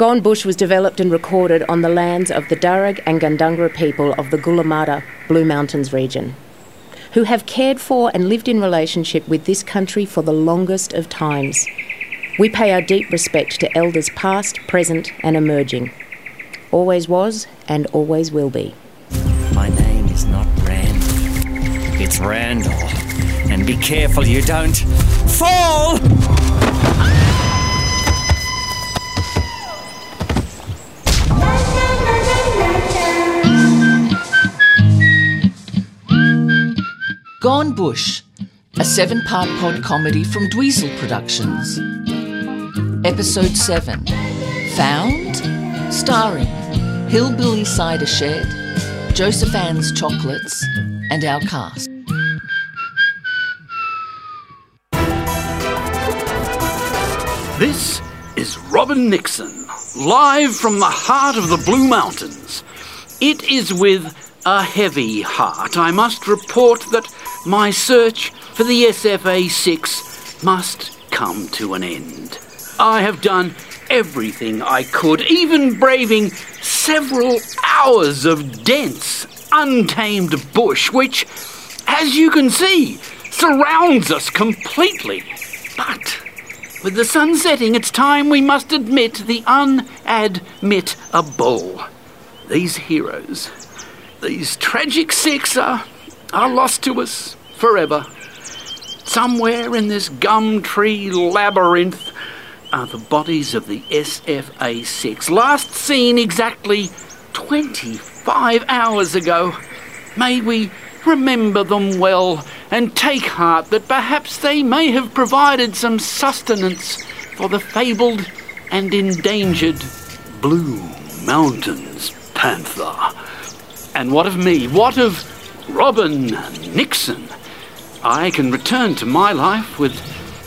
Gone Bush was developed and recorded on the lands of the Darug and Gundungurra people of the Gulamata Blue Mountains region, who have cared for and lived in relationship with this country for the longest of times. We pay our deep respect to elders past, present, and emerging. Always was and always will be. My name is not Rand. It's Randall. And be careful you don't fall! Gone Bush, a seven part pod comedy from Dweezil Productions. Episode 7 Found, starring Hillbilly Cider Shed, Josophan's Chocolates, and our cast. This is Robin Nixon, live from the heart of the Blue Mountains. It is with a heavy heart I must report that my search for the SFA 6 must come to an end. I have done everything I could, even braving several hours of dense, untamed bush, which, as you can see, surrounds us completely. But with the sun setting, it's time we must admit the unadmittable. These heroes, these tragic six are, are lost to us forever. Somewhere in this gum tree labyrinth are the bodies of the SFA 6, last seen exactly 25 hours ago. May we remember them well and take heart that perhaps they may have provided some sustenance for the fabled and endangered Blue Mountains Panther. And what of me? What of Robin Nixon? I can return to my life with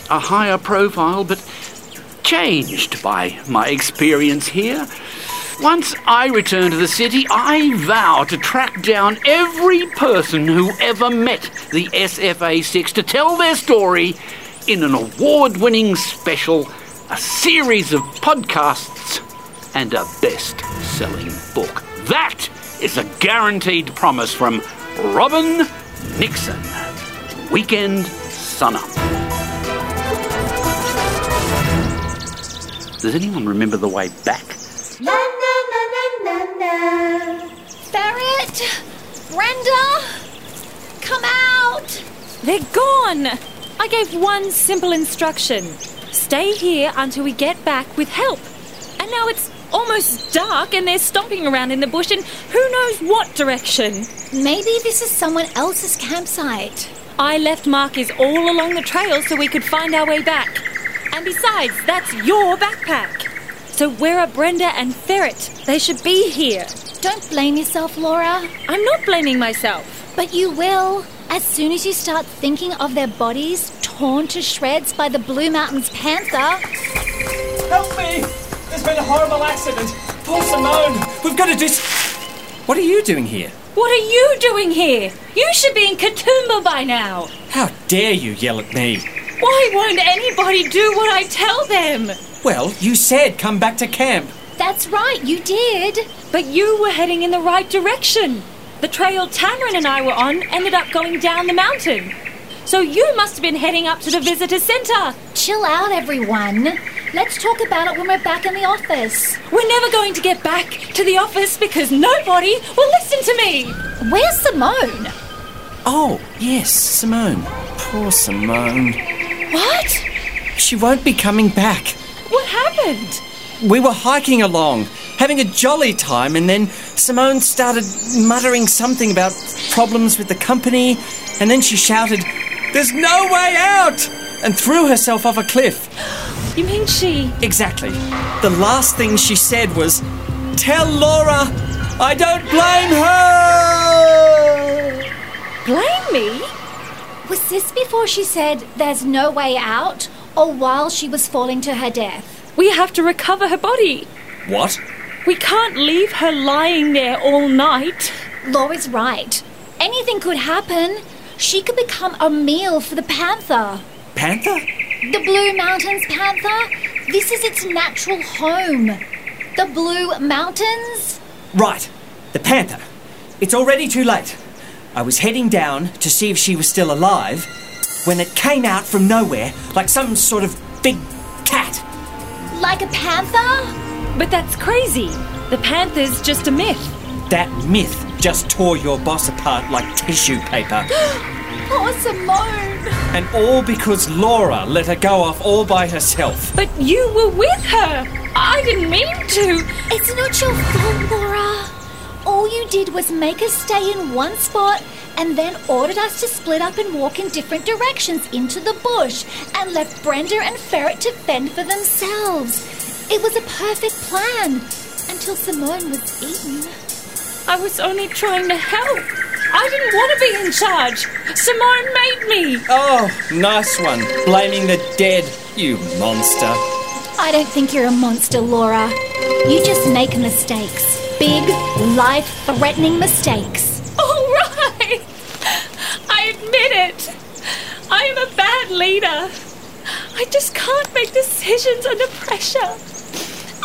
a higher profile, but changed by my experience here. Once I return to the city, I vow to track down every person who ever met the SFA 6 to tell their story in an award winning special, a series of podcasts, and a best selling book. That is a guaranteed promise from Robin Nixon. Weekend Sunup. Does anyone remember the way back? Na na na na na na. Barrett! Brenda! Come out! They're gone! I gave one simple instruction stay here until we get back with help. And now it's almost dark and they're stomping around in the bush in who knows what direction. Maybe this is someone else's campsite. I left markers all along the trail so we could find our way back. And besides, that's your backpack. So where are Brenda and Ferret? They should be here. Don't blame yourself, Laura. I'm not blaming myself. But you will. As soon as you start thinking of their bodies torn to shreds by the Blue Mountains Panther. Help me! There's been a horrible accident. Poor Simone. We've got to do. What are you doing here? What are you doing here? You should be in Katoomba by now. How dare you yell at me? Why won't anybody do what I tell them? Well, you said come back to camp. That's right, you did. But you were heading in the right direction. The trail Tameryn and I were on ended up going down the mountain. So you must have been heading up to the visitor centre. Chill out, everyone. Let's talk about it when we're back in the office. We're never going to get back to the office because nobody will listen to me. Where's Simone? Oh, yes, Simone. Poor Simone. What? She won't be coming back. What happened? We were hiking along, having a jolly time, and then Simone started muttering something about problems with the company, and then she shouted, There's no way out! and threw herself off a cliff. You mean she? Exactly. The last thing she said was, Tell Laura I don't blame her! Blame me? Was this before she said there's no way out, or while she was falling to her death? We have to recover her body. What? We can't leave her lying there all night. Laura's right. Anything could happen. She could become a meal for the panther. Panther? The Blue Mountains panther? This is its natural home. The Blue Mountains? Right, the panther. It's already too late. I was heading down to see if she was still alive when it came out from nowhere like some sort of big cat. Like a panther? But that's crazy. The panther's just a myth. That myth just tore your boss apart like tissue paper. Oh, Simone! And all because Laura let her go off all by herself. But you were with her. I didn't mean to. It's not your fault, Laura. All you did was make us stay in one spot and then ordered us to split up and walk in different directions into the bush and left Brenda and Ferret to fend for themselves. It was a perfect plan until Simone was eaten. I was only trying to help. I didn't want to be in charge. Simone made me. Oh, nice one. Blaming the dead, you monster. I don't think you're a monster, Laura. You just make mistakes. Big, life threatening mistakes. All right. I admit it. I am a bad leader. I just can't make decisions under pressure.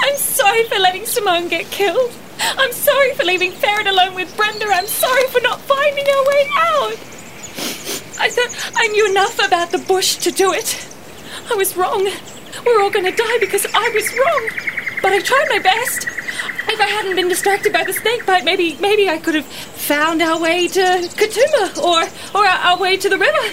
I'm sorry for letting Simone get killed. I'm sorry for leaving Ferret alone with Brenda. I'm sorry for not finding our way out. I thought I knew enough about the bush to do it. I was wrong. We're all going to die because I was wrong. But I tried my best. If I hadn't been distracted by the snake bite, maybe maybe I could have found our way to Katoomba or or our, our way to the river.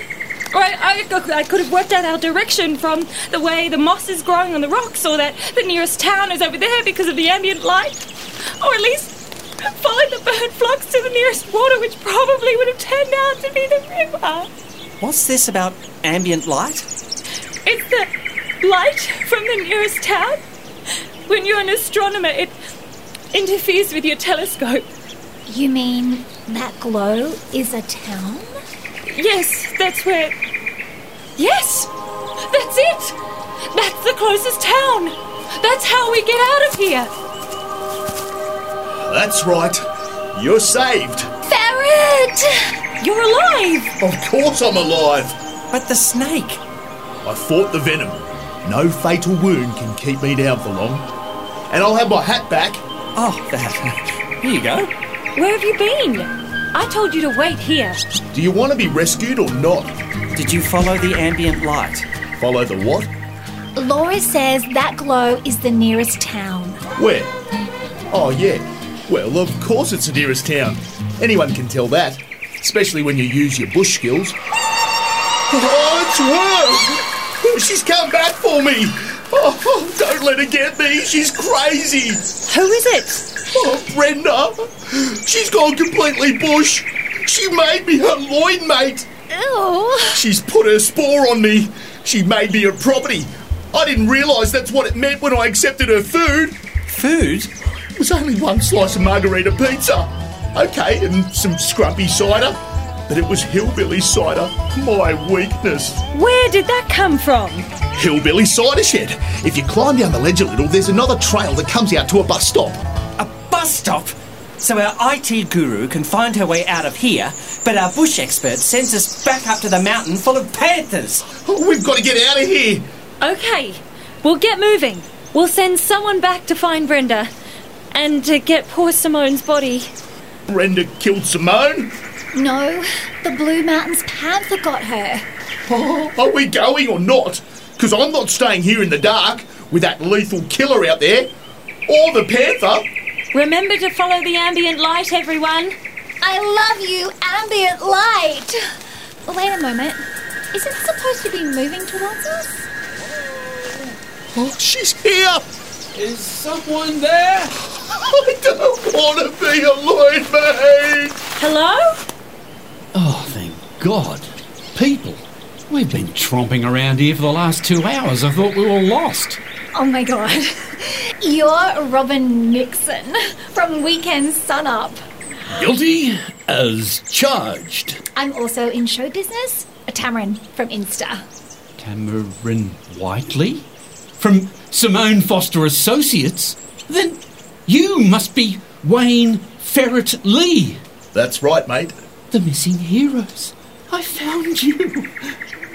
Or I, I, I could have worked out our direction from the way the moss is growing on the rocks, or that the nearest town is over there because of the ambient light. Or at least followed the bird flocks to the nearest water, which probably would have turned out to be the river. What's this about ambient light? It's the light from the nearest town. When you're an astronomer, it interferes with your telescope. You mean that glow is a town? Yes, that's where. Yes! That's it! That's the closest town! That's how we get out of here! That's right. You're saved. Ferret! You're alive! Of course I'm alive. But the snake. I fought the venom. No fatal wound can keep me down for long. And I'll have my hat back. Oh, that. Here you go. Where have you been? I told you to wait here. Do you want to be rescued or not? Did you follow the ambient light? Follow the what? Laura says that glow is the nearest town. Where? Oh, yeah. Well, of course it's the nearest town. Anyone can tell that, especially when you use your bush skills. Oh, it's her! Oh, she's come back for me! Oh, don't let her get me! She's crazy! Who is it? Oh, Brenda! She's gone completely bush! She made me her loin mate! Ew. She's put her spore on me! She made me her property! I didn't realise that's what it meant when I accepted her food! Food? It was only one slice of margarita pizza. Okay, and some scrumpy cider. But it was hillbilly cider, my weakness. Where did that come from? Hillbilly cider shed. If you climb down the ledge a little, there's another trail that comes out to a bus stop. A bus stop? So our IT guru can find her way out of here, but our bush expert sends us back up to the mountain full of panthers. Oh, we've got to get out of here. Okay, we'll get moving. We'll send someone back to find Brenda and to get poor Simone's body. Brenda killed Simone. No, the Blue Mountains Panther got her. Oh, are we going or not? Because I'm not staying here in the dark with that lethal killer out there. Or the panther. Remember to follow the ambient light, everyone. I love you, ambient light. Wait a moment. Is it supposed to be moving towards us? Oh, she's here. Is someone there? I don't want to be a loin mate. Hello? Oh, thank God. People. We've been tromping around here for the last two hours. I thought we were lost. Oh my god. You're Robin Nixon from Weekend Sunup. Guilty as charged. I'm also in show business. A Tameryn from Insta. Cameron Whiteley? From Simone Foster Associates? Then you must be Wayne Ferret Lee, That's right, mate. the missing heroes. I found you.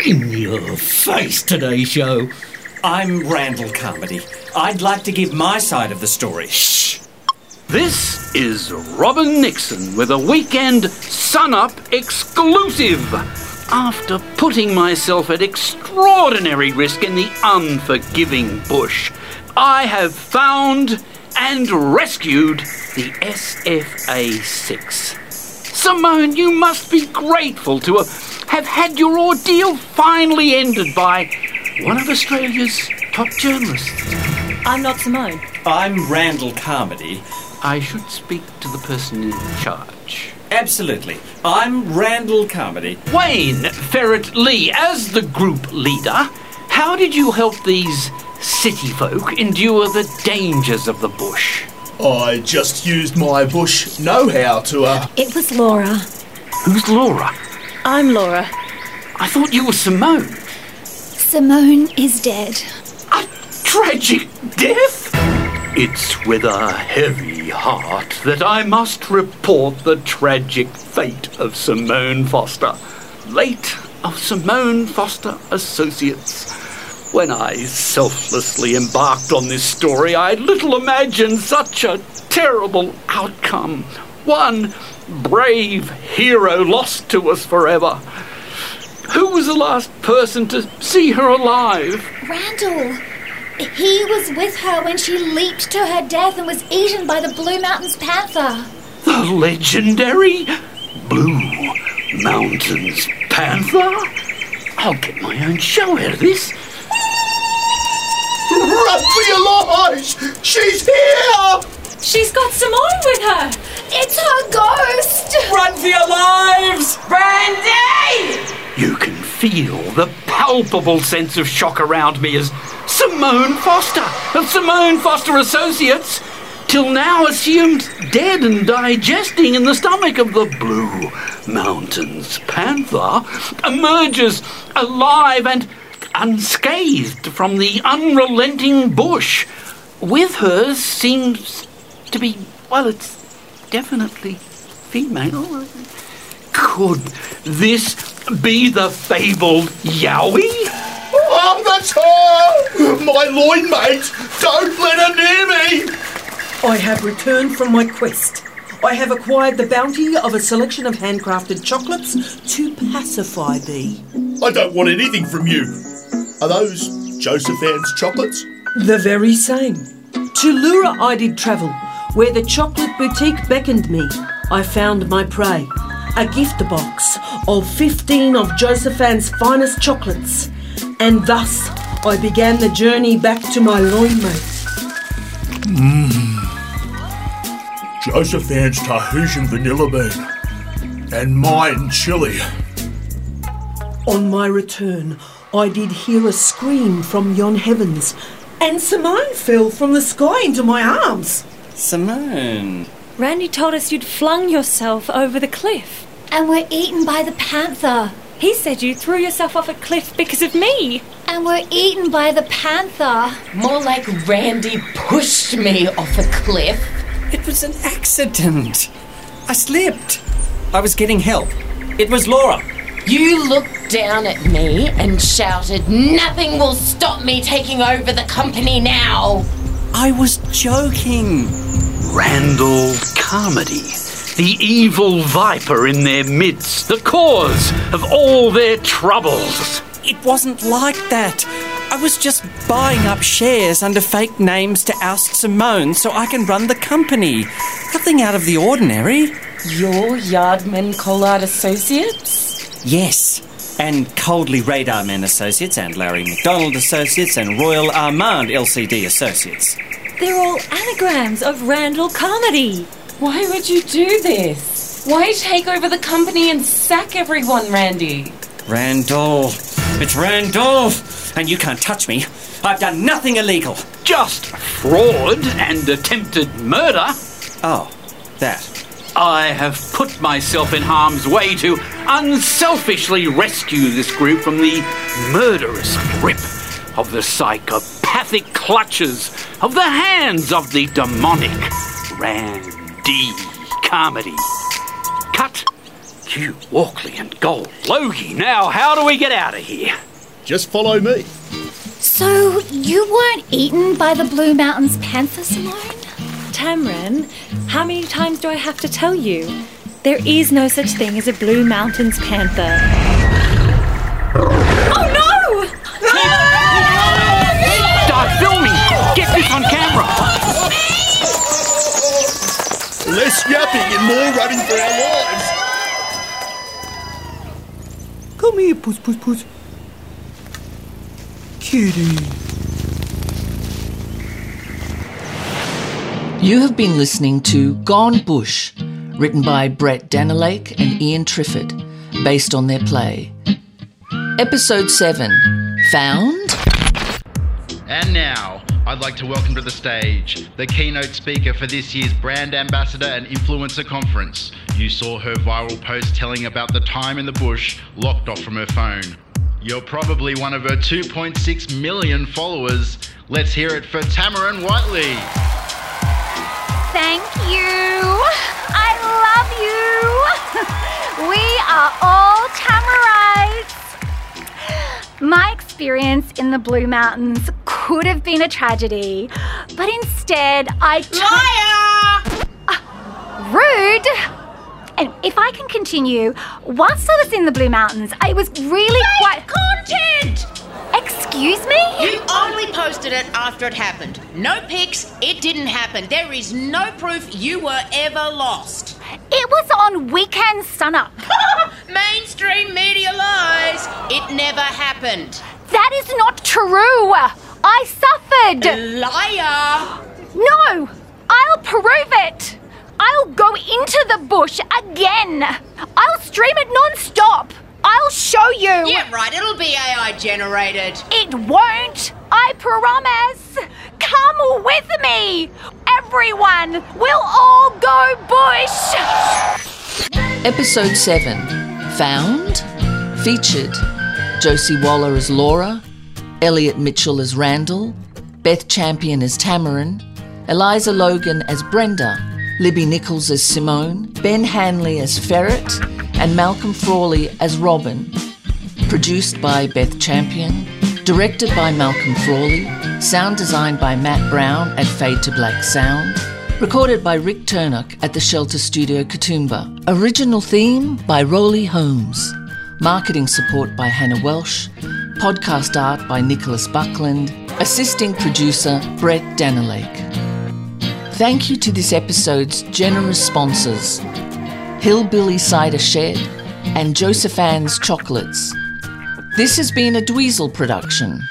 In your face today, show. I'm Randall Carmody. I'd like to give my side of the story. Shh. This is Robin Nixon with a weekend Sun Up exclusive. After putting myself at extraordinary risk in the unforgiving bush, I have found and rescued the SFA 6. Simone, you must be grateful to have had your ordeal finally ended by one of Australia's top journalists. I'm not Simone. I'm Randall Carmody. I should speak to the person in charge. Absolutely. I'm Randall Carmody. Wayne Ferret Lee, as the group leader, how did you help these city folk endure the dangers of the bush? I just used my bush know-how to, uh... It was Laura. Who's Laura? I'm Laura. I thought you were Simone. Simone is dead. A tragic death? It's with a heavy heart that I must report the tragic fate of Simone Foster, late of Simone Foster Associates. When I selflessly embarked on this story, I little imagined such a terrible outcome. One brave hero lost to us forever. Who was the last person to see her alive? Randall. He was with her when she leaped to her death and was eaten by the Blue Mountains panther. The legendary Blue Mountains Panther? I'll get my own show out of this. Run for your lives! She's here! She's got Simone with her. It's her ghost! Run for your lives! Brandy! You can feel the palpable sense of shock around me as Simone Foster of Simone Foster Associates, till now assumed dead and digesting in the stomach of the Blue Mountains Panther, emerges alive and unscathed from the unrelenting bush. With her seems to be, well, it's definitely female. Could this be the fabled Yowie? My loin mate! Don't let her near me! I have returned from my quest. I have acquired the bounty of a selection of handcrafted chocolates to pacify thee. I don't want anything from you. Are those Josophan's chocolates? The very same. To Leura I did travel, where the chocolate boutique beckoned me. I found my prey, a gift box of 15 of Josophan's finest chocolates, and thus I began the journey back to my loin mate. Mm-hmm. Josophan's Tahitian vanilla bean. And mine chili. On my return, I did hear a scream from yon heavens, and Simone fell from the sky into my arms. Simone. Randy told us you'd flung yourself over the cliff. And were eaten by the panther. He said you threw yourself off a cliff because of me. And were eaten by the panther. More like Randy pushed me off a cliff. It was an accident. I slipped. I was getting help. It was Laura. You looked down at me and shouted, Nothing will stop me taking over the company now. I was joking. Randall Carmody, the evil viper in their midst, the cause of all their troubles. It wasn't like that. I was just buying up shares under fake names to oust Simone so I can run the company. Nothing out of the ordinary. Your Yardman Collard Associates? Yes. And Coldly Radar Men Associates and Larry McDonald Associates and Royal Armand LCD Associates. They're all anagrams of Randall Carmody. Why would you do this? Why take over the company and sack everyone, Randy? Randolph. It's Randolph. And you can't touch me. I've done nothing illegal. Just fraud and attempted murder. Oh, that. I have put myself in harm's way to unselfishly rescue this group from the murderous grip of the psychopathic clutches of the hands of the demonic Randy Carmody. Cut. Hugh Walkley and Gold Logie. Now, how do we get out of here? Just follow me. So, you weren't eaten by the Blue Mountains panther, Simone? Tameryn, how many times do I have to tell you? There is no such thing as a Blue Mountains panther. Oh no! Start filming! Get this on camera! Less yapping and more running for our lives. Come here, puss, puss, puss. Kitty. You have been listening to Gone Bush, written by Brett Danilake and Ian Trifford, based on their play. Episode 7 Found? And now, I'd like to welcome to the stage the keynote speaker for this year's Brand Ambassador and Influencer Conference. You saw her viral post telling about the time in the bush locked off from her phone. You're probably one of her 2.6 million followers. Let's hear it for Tameryn Whiteley. Thank you. I love you. we are all Tamarites. My experience in the Blue Mountains could have been a tragedy, but instead I. Liar! rude! And if I can continue, whilst I was in the Blue Mountains, I was really quite. Content! Excuse me? You only posted it after it happened. No pics, it didn't happen. There is no proof you were ever lost. It was on weekend sunup. Mainstream media lies. It never happened. That is not true. I suffered. Liar! No, I'll prove it. I'll go into the bush again. I'll stream it non-stop. I'll show you. Yeah, right, it'll be AI generated. It won't. I promise. Come with me. Everyone, we'll all go bush. Episode 7 Found? Featured. Josie Waller as Laura, Elliot Mitchell as Randall, Beth Champion as Tameryn, Eliza Logan as Brenda, Libby Nichols as Simone, Ben Hanley as Ferret, and Malcolm Frawley as Robin. Produced by Beth Champion, directed by Malcolm Frawley, sound designed by Matt Brown at Fade to Black Sound, recorded by Rick Turnock at the Shelter Studio Katoomba. Original theme by Rolly Holmes. Marketing support by Hannah Welsh. Podcast art by Nicholas Buckland. Assisting producer Brett Danilake. Thank you to this episode's generous sponsors Hillbilly Cider Shed and Josophan's Chocolates. This has been a Dweezil production.